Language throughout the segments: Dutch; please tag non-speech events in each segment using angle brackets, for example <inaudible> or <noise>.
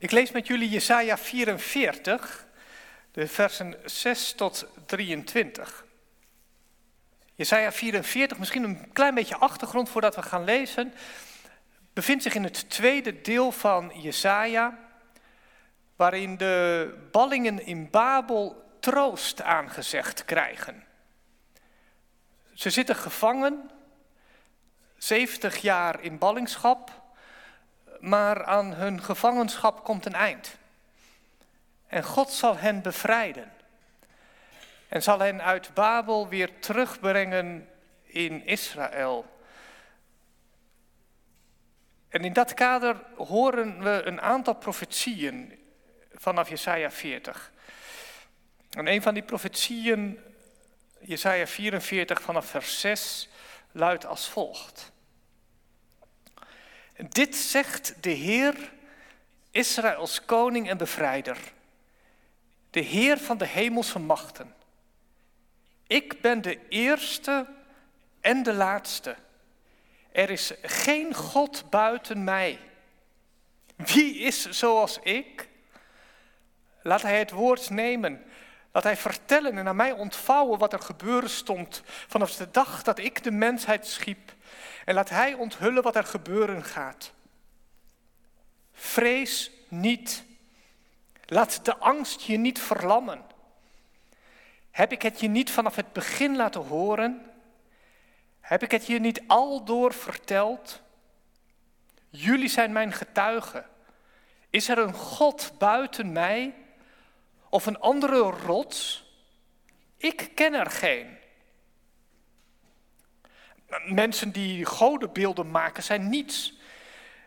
Ik lees met jullie Jesaja 44, de versen 6 tot 23. Jesaja 44, misschien een klein beetje achtergrond voordat we gaan lezen, bevindt zich in het tweede deel van Jesaja, waarin de ballingen in Babel troost aangezegd krijgen. Ze zitten gevangen, 70 jaar in ballingschap, maar aan hun gevangenschap komt een eind. En God zal hen bevrijden. En zal hen uit Babel weer terugbrengen in Israël. En in dat kader horen we een aantal profetieën vanaf Jesaja 40. En een van die profetieën, Jesaja 44 vanaf vers 6, luidt als volgt. Dit zegt de Heer, Israëls koning en bevrijder, de Heer van de hemelse machten. Ik ben de eerste en de laatste. Er is geen God buiten mij. Wie is zoals ik? Laat hij het woord nemen. Laat hij vertellen en aan mij ontvouwen wat er gebeuren stond vanaf de dag dat ik de mensheid schiep en laat Hij onthullen wat er gebeuren gaat. Vrees niet. Laat de angst je niet verlammen. Heb ik het je niet vanaf het begin laten horen? Heb ik het je niet aldoor verteld? Jullie zijn mijn getuigen. Is er een God buiten mij of een andere rots? Ik ken er geen. Mensen die godenbeelden maken zijn niets.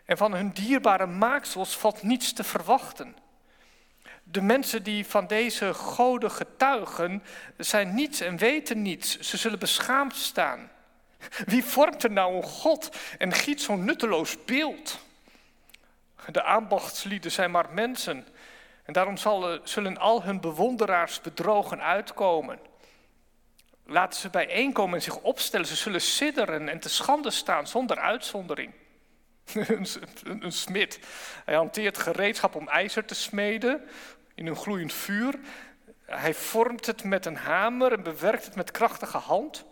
En van hun dierbare maaksels valt niets te verwachten. De mensen die van deze goden getuigen zijn niets en weten niets. Ze zullen beschaamd staan. Wie vormt er nou een God en giet zo'n nutteloos beeld? De ambachtslieden zijn maar mensen. En daarom zullen al hun bewonderaars bedrogen uitkomen. Laten ze bijeenkomen en zich opstellen. Ze zullen sidderen en te schande staan zonder uitzondering. <laughs> een, een, smid. Hij hanteert gereedschap om ijzer te smeden in een gloeiend vuur. Hij vormt het met een hamer en bewerkt het met krachtige hand.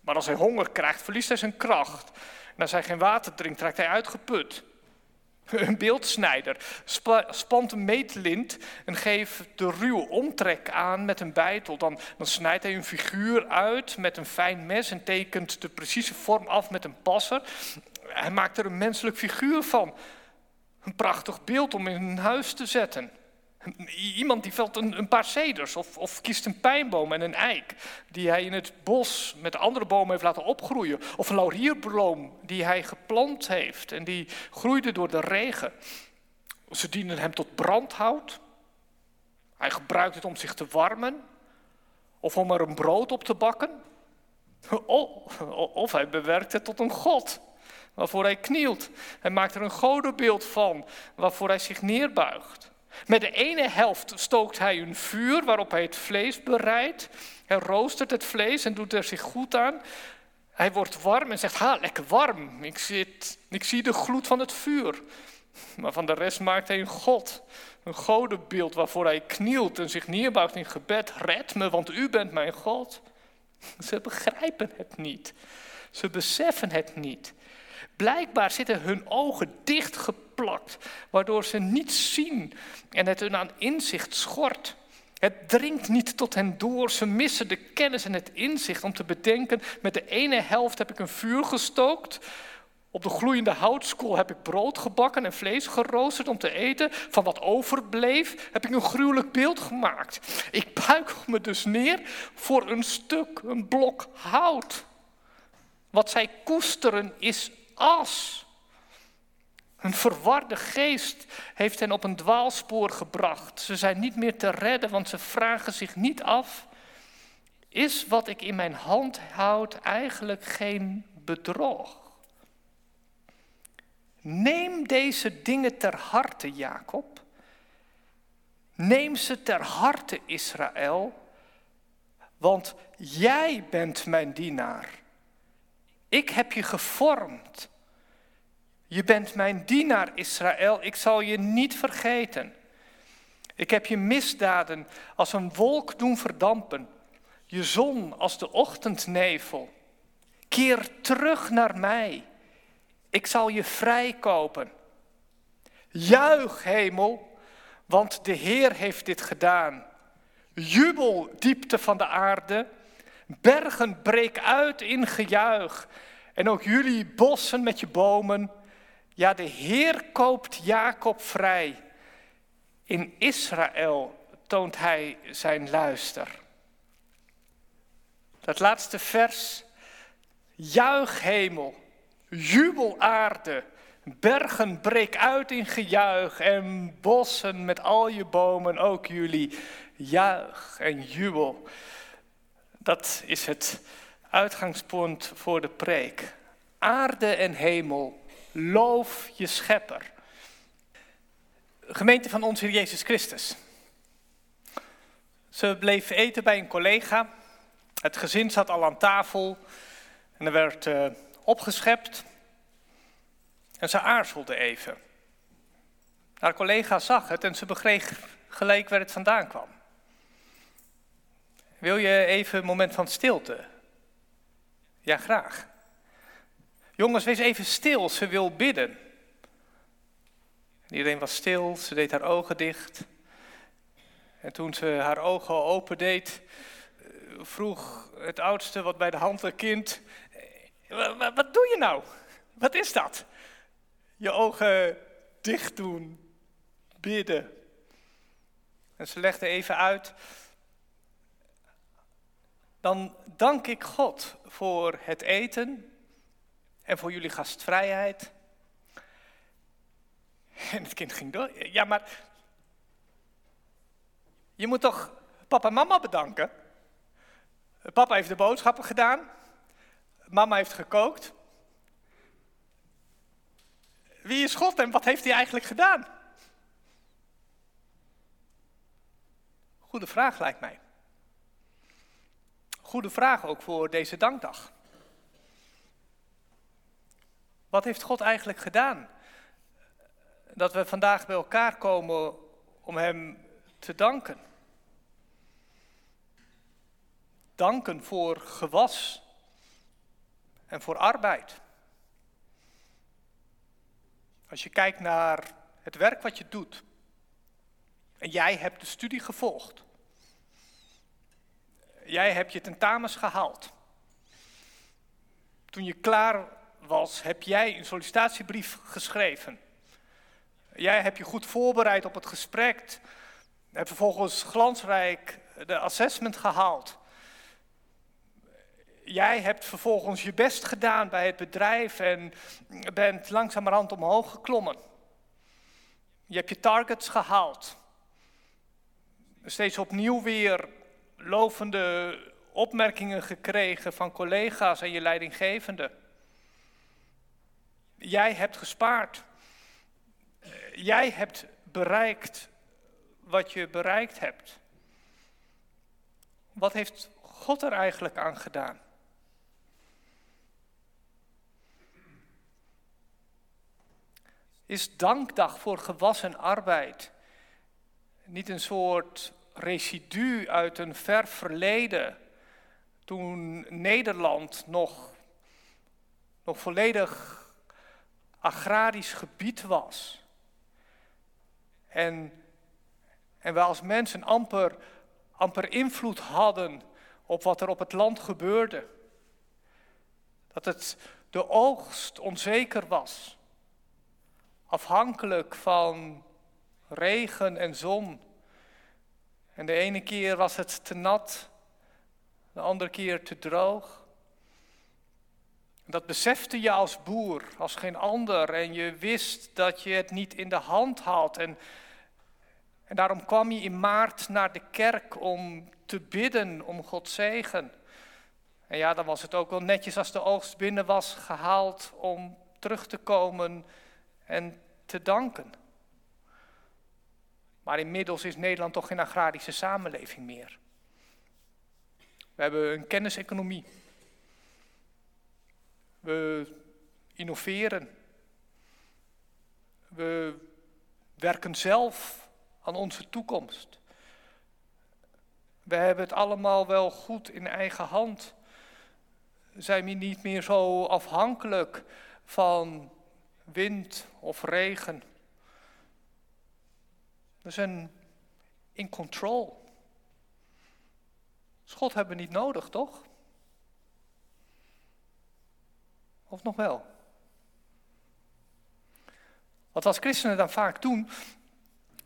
Maar als hij honger krijgt, verliest hij zijn kracht. En als hij geen water drinkt, raakt hij uitgeput. <laughs> Een beeldsnijder spant een meetlint en geeft de ruwe omtrek aan met een bijtel. Dan, dan snijdt hij een figuur uit met een fijn mes en tekent de precieze vorm af met een passer. Hij maakt er een menselijk figuur van. Een prachtig beeld om in een huis te zetten. Iemand die velt een, een paar ceders of, of, kiest een pijnboom en een eik die hij in het bos met andere bomen heeft laten opgroeien. Of een laurierboom die hij geplant heeft en die groeide door de regen. Ze dienen hem tot brandhout. Hij gebruikt het om zich te warmen of om er een brood op te bakken. Of hij bewerkt het tot een god waarvoor hij knielt. Hij maakt er een godenbeeld van waarvoor hij zich neerbuigt. Met de ene helft stookt hij een vuur waarop hij het vlees bereidt. Hij roostert het vlees en doet er zich goed aan. Hij wordt warm en zegt, ha, lekker warm. Ik, zit, ik zie de gloed van het vuur. Maar van de rest maakt hij een god. Een godenbeeld waarvoor hij knielt en zich neerbuigt in gebed. Red me, want u bent mijn God. Ze begrijpen het niet. Ze beseffen het niet. Blijkbaar zitten hun ogen waardoor ze niets zien en het hun aan inzicht schort. Het dringt niet tot hen door. Ze missen de kennis en het inzicht om te bedenken: met de ene helft heb ik een vuur gestookt. Op de gloeiende houtskool heb ik brood gebakken en vlees geroosterd om te eten. Van wat overbleef heb ik een gruwelijk beeld gemaakt. Ik buig me dus neer voor een stuk, een blok hout. Wat zij koesteren is as. Een verwarde geest heeft hen op een dwaalspoor gebracht. Ze zijn niet meer te redden, want ze vragen zich niet af: is wat ik in mijn hand houd eigenlijk geen bedrog? Neem deze dingen ter harte, Jacob. Neem ze ter harte, Israël, want jij bent mijn dienaar. Ik heb je gevormd. Je bent mijn dienaar, Israël, ik zal je niet vergeten. Ik heb je misdaden als een wolk doen verdampen, je zon als de ochtendnevel. Keer terug naar mij, ik zal je vrijkopen. Juich, hemel, want de Heer heeft dit gedaan. Jubel, diepte van de aarde. Bergen, breek uit in gejuich. En ook jullie bossen met je bomen. Ja, de Heer koopt Jacob vrij. In Israël toont hij zijn luister. Dat laatste vers. Juich hemel, jubel aarde, bergen breek uit in gejuich en bossen met al je bomen, ook jullie, juich en jubel. Dat is het uitgangspunt voor de preek. Aarde en hemel, loof je schepper. Gemeente van onze Heer Jezus Christus. Ze bleef eten bij een collega. Het gezin zat al aan tafel en er werd uh, opgeschept. En ze aarzelde even. Haar collega zag het en ze begreep gelijk waar het vandaan kwam. Wil je even een moment van stilte? Ja, graag. Jongens, wees even stil, ze wil bidden. Iedereen was stil, ze deed haar ogen dicht. En toen ze haar ogen open deed, eh, vroeg het oudste wat bij de hand kind: eh, Wat doe je nou? Wat is dat? Je ogen dicht doen, bidden. En ze legde even uit dan dank ik God voor het eten en voor jullie gastvrijheid. <laughs> En het kind ging door. Ja, maar je moet toch papa en mama bedanken? Papa heeft de boodschappen gedaan. Mama heeft gekookt. Wie is God en wat heeft hij eigenlijk gedaan? Goede vraag lijkt mij. Goede vraag ook voor deze dankdag. Wat heeft God eigenlijk gedaan? Dat we vandaag bij elkaar komen om Hem te danken. Danken voor gewas en voor arbeid. Als je kijkt naar het werk wat je doet en jij hebt de studie gevolgd jij hebt je tentamens gehaald. Toen je klaar was, heb jij een sollicitatiebrief geschreven. Jij hebt je goed voorbereid op het gesprek. Hebt vervolgens glansrijk de assessment gehaald. Jij hebt vervolgens je best gedaan bij het bedrijf en bent langzamerhand omhoog geklommen. Je hebt je targets gehaald. Steeds opnieuw weer lovende opmerkingen gekregen van collega's en je leidinggevende. Jij hebt gespaard. Jij hebt bereikt wat je bereikt hebt. Wat heeft God er eigenlijk aan gedaan? Is dankdag voor gewassen arbeid niet een soort residu uit een ver verleden, toen Nederland nog, nog volledig agrarisch gebied was. En, en we als mensen amper, amper invloed hadden op wat er op het land gebeurde. Dat het de oogst onzeker was, afhankelijk van regen en zon. En de ene keer was het te nat, de andere keer te droog. Dat besefte je als boer, als geen ander. En je wist dat je het niet in de hand had. En, en daarom kwam je in maart naar de kerk om te bidden om Gods zegen. En ja, dan was het ook wel netjes als de oogst binnen was gehaald om terug te komen en te danken. Maar inmiddels is Nederland toch geen agrarische samenleving meer. We hebben een kenniseconomie. We innoveren. We werken zelf aan onze toekomst. We hebben het allemaal wel goed in eigen hand. Zijn we niet meer zo afhankelijk van wind of regen? We zijn in control. God hebben we niet nodig, toch? Of nog wel? Wat als christenen dan vaak doen,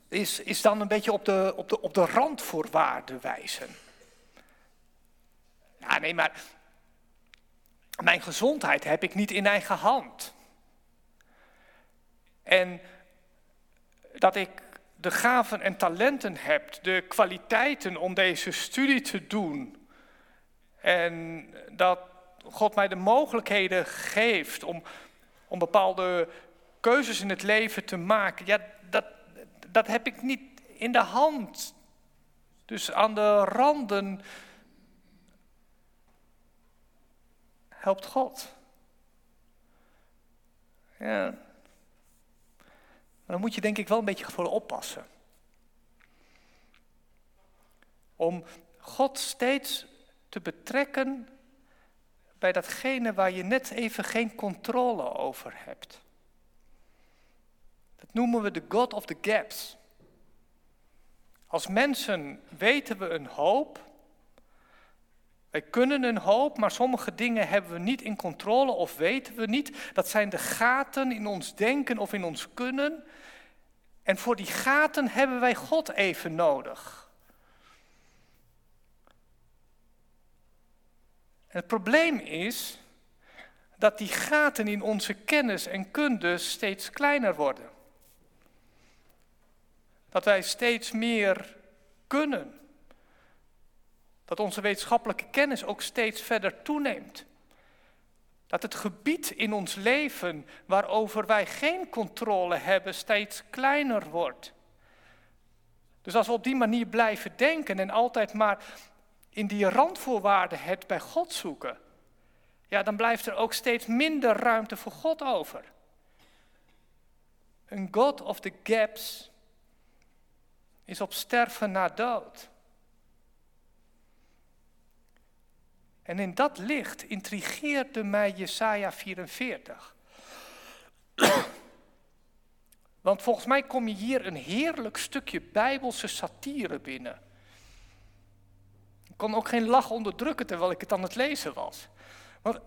is, is dan een beetje op de, op, de, op de randvoorwaarden wijzen. Ja, nee, maar mijn gezondheid heb ik niet in eigen hand. En dat ik de gaven en talenten heb, de kwaliteiten om deze studie te doen. En dat God mij de mogelijkheden geeft om, om bepaalde keuzes in het leven te maken. Ja, dat, dat heb ik niet in de hand. Dus aan de randen helpt God. Ja. Maar dan moet je denk ik wel een beetje voor oppassen. Om God steeds te betrekken bij datgene waar je net even geen controle over hebt. Dat noemen we de God of the Gaps. Als mensen weten we een hoop. Wij kunnen een hoop, maar sommige dingen hebben we niet in controle of weten we niet. Dat zijn de gaten in ons denken of in ons kunnen. En voor die gaten hebben wij God even nodig. Het probleem is dat die gaten in onze kennis en kunde steeds kleiner worden. Dat wij steeds meer kunnen. Dat onze wetenschappelijke kennis ook steeds verder toeneemt. Dat het gebied in ons leven waarover wij geen controle hebben steeds kleiner wordt. Dus als we op die manier blijven denken en altijd maar in die randvoorwaarden het bij God zoeken, ja, dan blijft er ook steeds minder ruimte voor God over. Een God of the gaps is op sterven na dood. En in dat licht intrigeerde mij Jesaja 44. Want volgens mij kom je hier een heerlijk stukje bijbelse satire binnen. Kon ook geen lach onderdrukken terwijl ik het aan het lezen was. Want,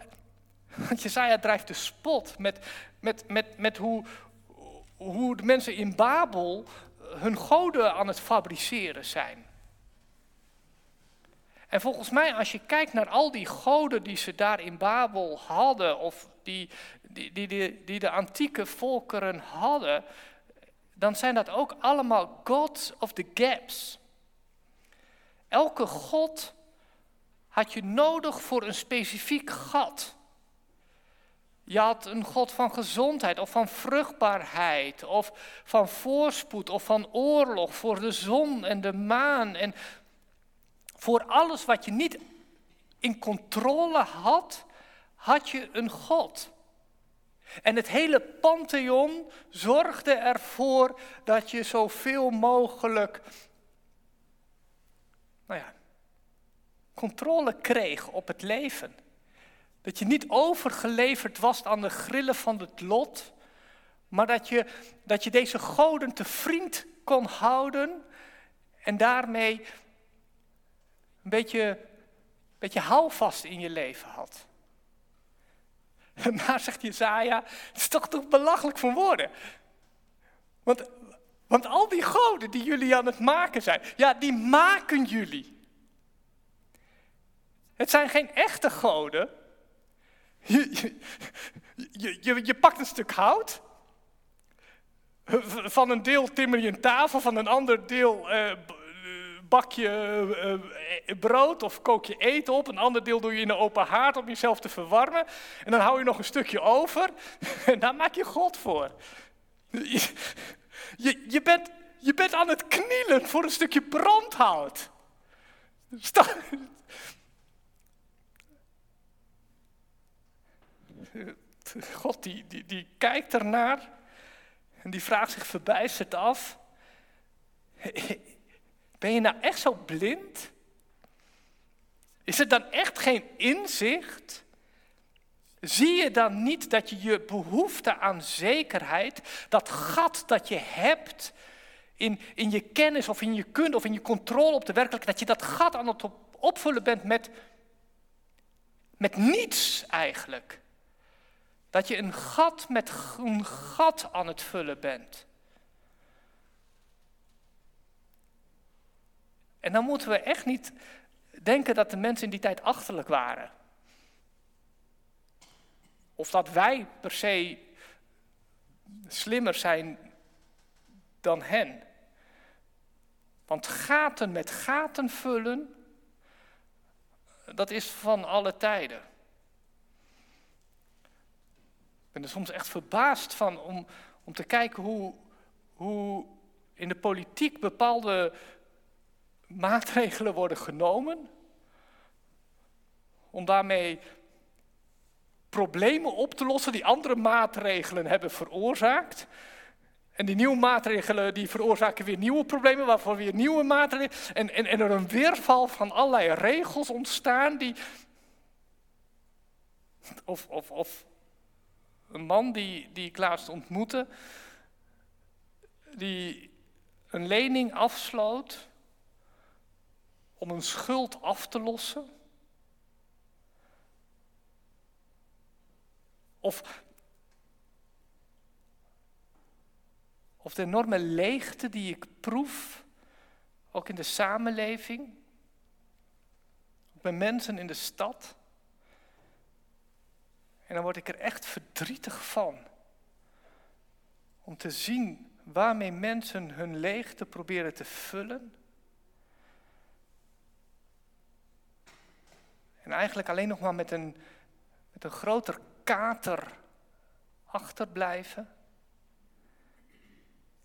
want Jesaja drijft de spot met, met, met, met hoe, hoe de mensen in Babel hun goden aan het fabriceren zijn. En volgens mij, als je kijkt naar al die goden die ze daar in Babel hadden, of die, die, die, die, die de antieke volkeren hadden, dan zijn dat ook allemaal gods of the gaps. Elke god had je nodig voor een specifiek gat. Je had een God van gezondheid of van vruchtbaarheid of van voorspoed of van oorlog voor de zon en de maan en voor alles wat je niet in controle had, had je een God. En het hele pantheon zorgde ervoor dat je zoveel mogelijk nou ja, controle kreeg op het leven. Dat je niet overgeleverd was aan de grillen van het lot, maar dat je, dat je deze goden te vriend kon houden en daarmee een beetje, een beetje houvast in je leven had. <laughs> Maar zegt Jezaja, het is toch toch belachelijk van woorden. Want, want al die goden die jullie aan het maken zijn, ja, die maken jullie. Het zijn geen echte goden. Je, je, je, pakt een stuk hout. Van een deel timmer je een tafel, van een ander deel uh, bak je uh, brood of kook je eten op. Een ander deel doe je in een open haard om jezelf te verwarmen. En dan hou je nog een stukje over. <laughs> En daar maak je God voor. Je, je, bent, je bent aan het knielen voor een stukje brandhout. God die, die, die kijkt ernaar En die vraagt zich verbijsterd af: Ben je nou echt zo blind? Is er dan echt geen inzicht? Zie je dan niet dat je je behoefte aan zekerheid, dat gat dat je hebt in, in je kennis of in je kunde of in je controle op de werkelijkheid, dat je dat gat aan het opvullen bent met, met niets eigenlijk? Dat je een gat met een gat aan het vullen bent. En dan moeten we echt niet denken dat de mensen in die tijd achterlijk waren. Of dat wij per se slimmer zijn dan hen. Want gaten met gaten vullen, dat is van alle tijden. Ik ben er soms echt verbaasd van om, om te kijken hoe, hoe in de politiek bepaalde maatregelen worden genomen. Om daarmee problemen op te lossen die andere maatregelen hebben veroorzaakt. En die nieuwe maatregelen die veroorzaken weer nieuwe problemen, waarvoor weer nieuwe maatregelen. En, en, en er een weerval van allerlei regels ontstaan die. Of, of, of een man die, die ik laatst ontmoette, die een lening afsloot om een schuld af te lossen. Of, of de enorme leegte die ik proef, ook in de samenleving, bij mensen in de stad. En dan word ik er echt verdrietig van. Om te zien waarmee mensen hun leegte proberen te vullen. En eigenlijk alleen nog maar met een, met een groter kater achterblijven.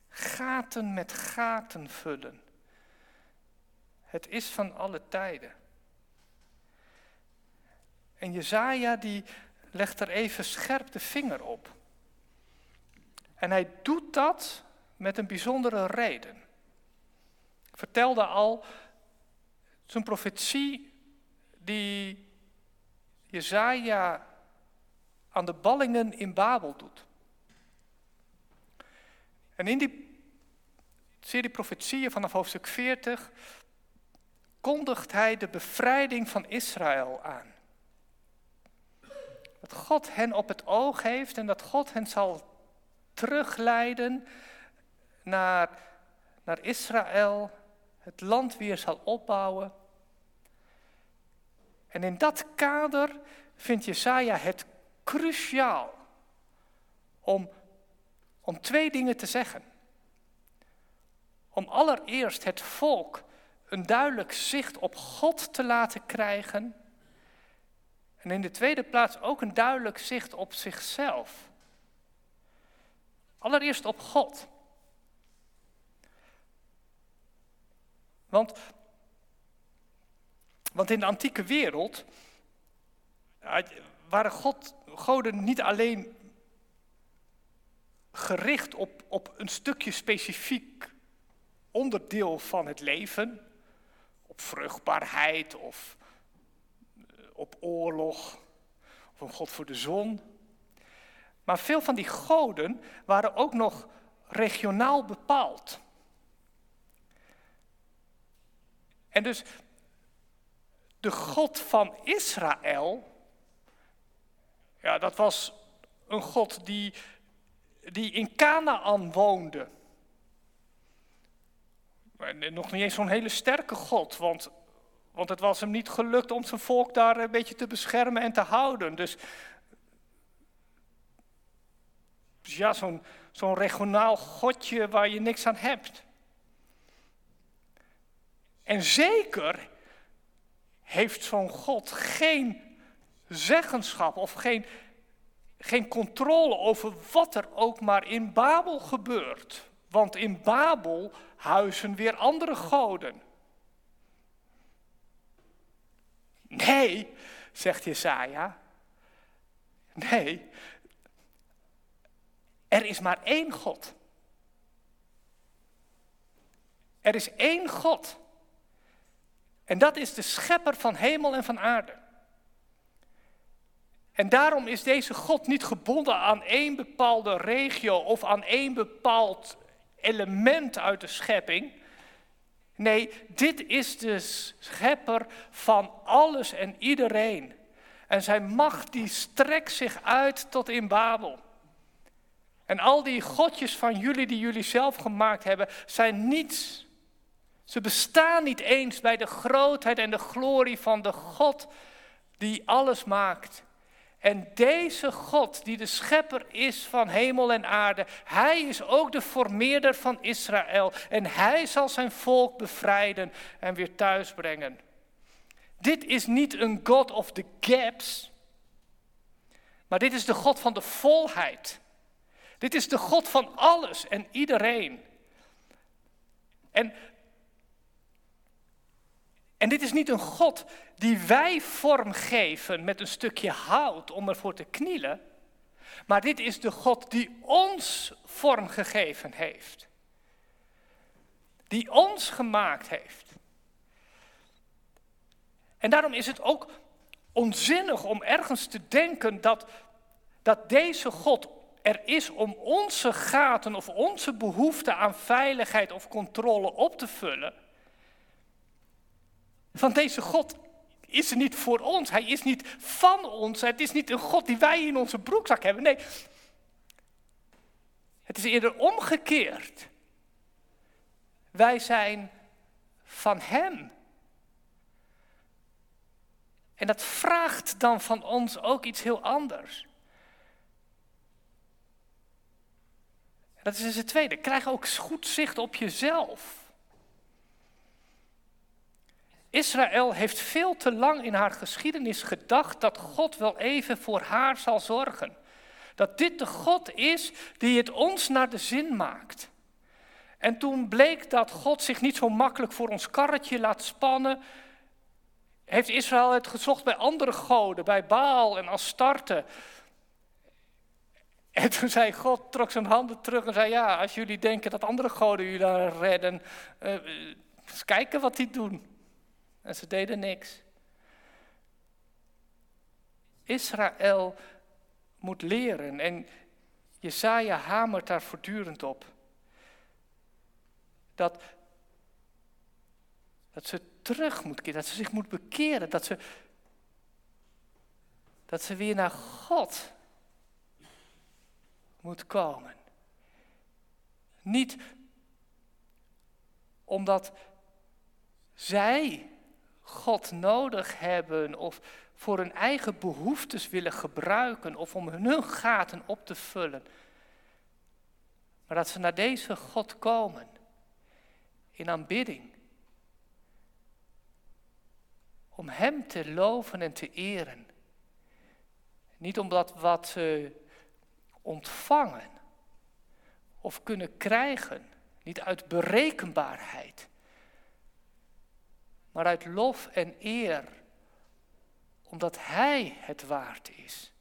Gaten met gaten vullen. Het is van alle tijden. En Jezaja die legt er even scherp de vinger op. En hij doet dat met een bijzondere reden. Ik vertelde al, zijn profetie die Jezaja aan de ballingen in Babel doet. En in die serie profetieën vanaf hoofdstuk 40 kondigt hij de bevrijding van Israël aan. Dat God hen op het oog heeft en dat God hen zal terugleiden naar, naar Israël, het land weer zal opbouwen. En in dat kader vindt Jesaja het cruciaal om, om twee dingen te zeggen. Om allereerst het volk een duidelijk zicht op God te laten krijgen. En in de tweede plaats ook een duidelijk zicht op zichzelf. Allereerst op God. Want, want in de antieke wereld waren God, goden niet alleen gericht op, op een stukje specifiek onderdeel van het leven, op vruchtbaarheid of eh, op oorlog of een God voor de zon. Maar veel van die goden waren ook nog regionaal bepaald. En dus de God van Israël ja, dat was een God die, die in Canaan woonde. En nog niet eens zo'n hele sterke God, want, want het was hem niet gelukt om zijn volk daar een beetje te beschermen en te houden. Dus, dus ja, zo'n zo'n regionaal godje waar je niks aan hebt. En zeker heeft zo'n God geen zeggenschap of geen, geen controle over wat er ook maar in Babel gebeurt. Want in Babel huizen weer andere goden. Nee, zegt Jesaja. Nee, er is maar één God. Er is één God. En dat is de schepper van hemel en van aarde. En daarom is deze God niet gebonden aan één bepaalde regio of aan één bepaald element uit de schepping. Nee, dit is de schepper van alles en iedereen. En zijn macht die strekt zich uit tot in Babel. En al die godjes van jullie die jullie zelf gemaakt hebben, zijn niets. Ze bestaan niet eens bij de grootheid en de glorie van de God die alles maakt. En deze God, die de schepper is van hemel en aarde, hij is ook de formeerder van Israël. En hij zal zijn volk bevrijden en weer thuisbrengen. Dit is niet een God of the gaps, maar dit is de God van de volheid. Dit is de God van alles en iedereen. En, en dit is niet een God die wij vormgeven met een stukje hout om ervoor te knielen. Maar dit is de God die ons vormgegeven heeft. Die ons gemaakt heeft. En daarom is het ook onzinnig om ergens te denken dat, dat deze God er is om onze gaten of onze behoefte aan veiligheid of controle op te vullen. Want deze God is er niet voor ons. Hij is niet van ons. Het is niet een God die wij in onze broekzak hebben. Nee, het is eerder omgekeerd. Wij zijn van Hem. En dat vraagt dan van ons ook iets heel anders. Dat is dus het tweede. Krijg ook goed zicht op jezelf. Israël heeft veel te lang in haar geschiedenis gedacht dat God wel even voor haar zal zorgen. Dat dit de God is die het ons naar de zin maakt. En toen bleek dat God zich niet zo makkelijk voor ons karretje laat spannen, heeft Israël het gezocht bij andere goden, bij Baal en Astarte. En toen zei God, trok zijn handen terug en zei, ja, als jullie denken dat andere goden jullie daar redden, uh, eens kijken wat die doen. En ze deden niks. Israël moet leren en Jesaja hamert daar voortdurend op. Dat, dat ze terug moet keren, dat ze zich moet bekeren, dat ze, dat ze weer naar God moet komen. Niet omdat zij God nodig hebben of voor hun eigen behoeftes willen gebruiken of om hun gaten op te vullen. Maar dat ze naar deze God komen in aanbidding. Om Hem te loven en te eren. Niet omdat wat ze ontvangen of kunnen krijgen, niet uit berekenbaarheid maar uit lof en eer, omdat Hij het waard is.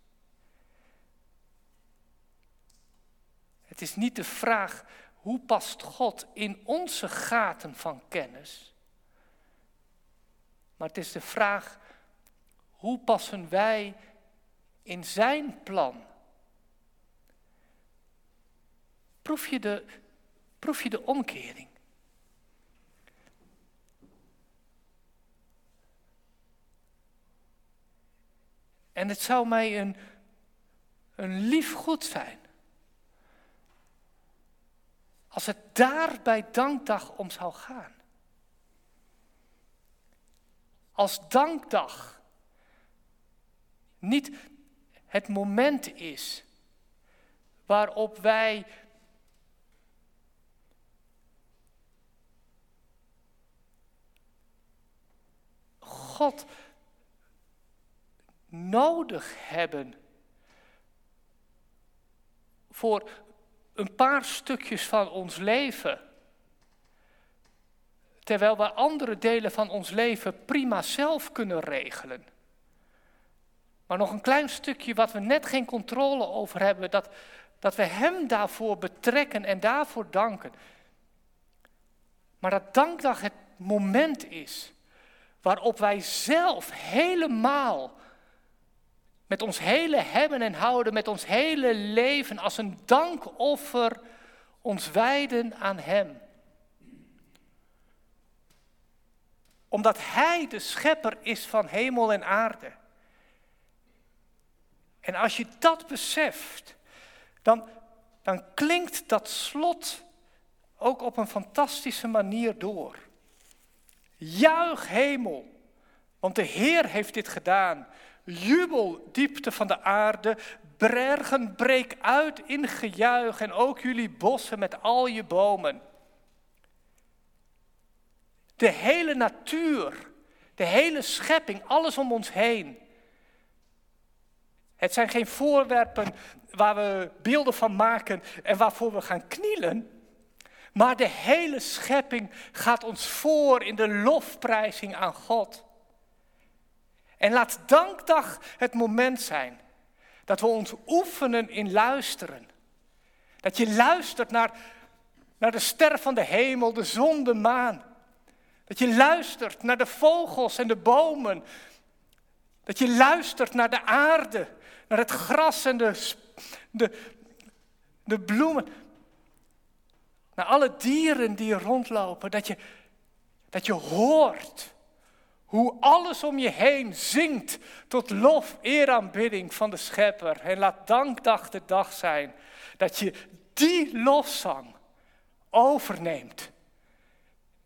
Het is niet de vraag hoe past God in onze gaten van kennis, maar het is de vraag hoe passen wij in Zijn plan. Proef je de, proef je de omkering? En het zou mij een, een lief goed zijn. Als het daar bij dankdag om zou gaan. Als dankdag niet het moment is waarop wij God nodig hebben voor een paar stukjes van ons leven. Terwijl we andere delen van ons leven prima zelf kunnen regelen. Maar nog een klein stukje wat we net geen controle over hebben, dat, dat we Hem daarvoor betrekken en daarvoor danken. Maar dat dankdag het moment is waarop wij zelf helemaal met ons hele hebben en houden, met ons hele leven als een dankoffer ons wijden aan Hem. Omdat Hij de schepper is van hemel en aarde. En als je dat beseft, dan, dan klinkt dat slot ook op een fantastische manier door. Juich hemel, want de Heer heeft dit gedaan. Jubel diepte van de aarde, bergen breek uit in gejuich en ook jullie bossen met al je bomen. De hele natuur, de hele schepping, alles om ons heen. Het zijn geen voorwerpen waar we beelden van maken en waarvoor we gaan knielen. Maar de hele schepping gaat ons voor in de lofprijzing aan God. En laat dankdag het moment zijn dat we ons oefenen in luisteren. Dat je luistert naar, naar de ster van de hemel, de zon, de maan. Dat je luistert naar de vogels en de bomen. Dat je luistert naar de aarde, naar het gras en de, de, de bloemen. Naar alle dieren die rondlopen. Dat je, dat je hoort hoe alles om je heen zingt tot lof, eer, aanbidding van de Schepper. En laat dankdag de dag zijn dat je die lofzang overneemt.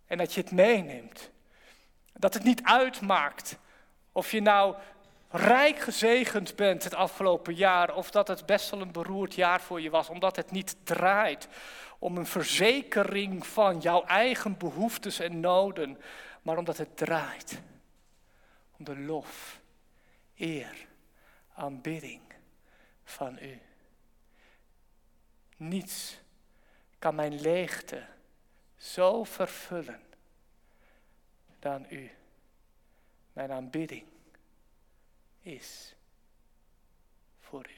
En dat je het meeneemt. Dat het niet uitmaakt of je nou rijk gezegend bent het afgelopen jaar of dat het best wel een beroerd jaar voor je was, omdat het niet draait om een verzekering van jouw eigen behoeftes en noden, maar omdat het draait de lof, eer, aanbidding van u. Niets kan mijn leegte zo vervullen dan u. Mijn aanbidding is voor u.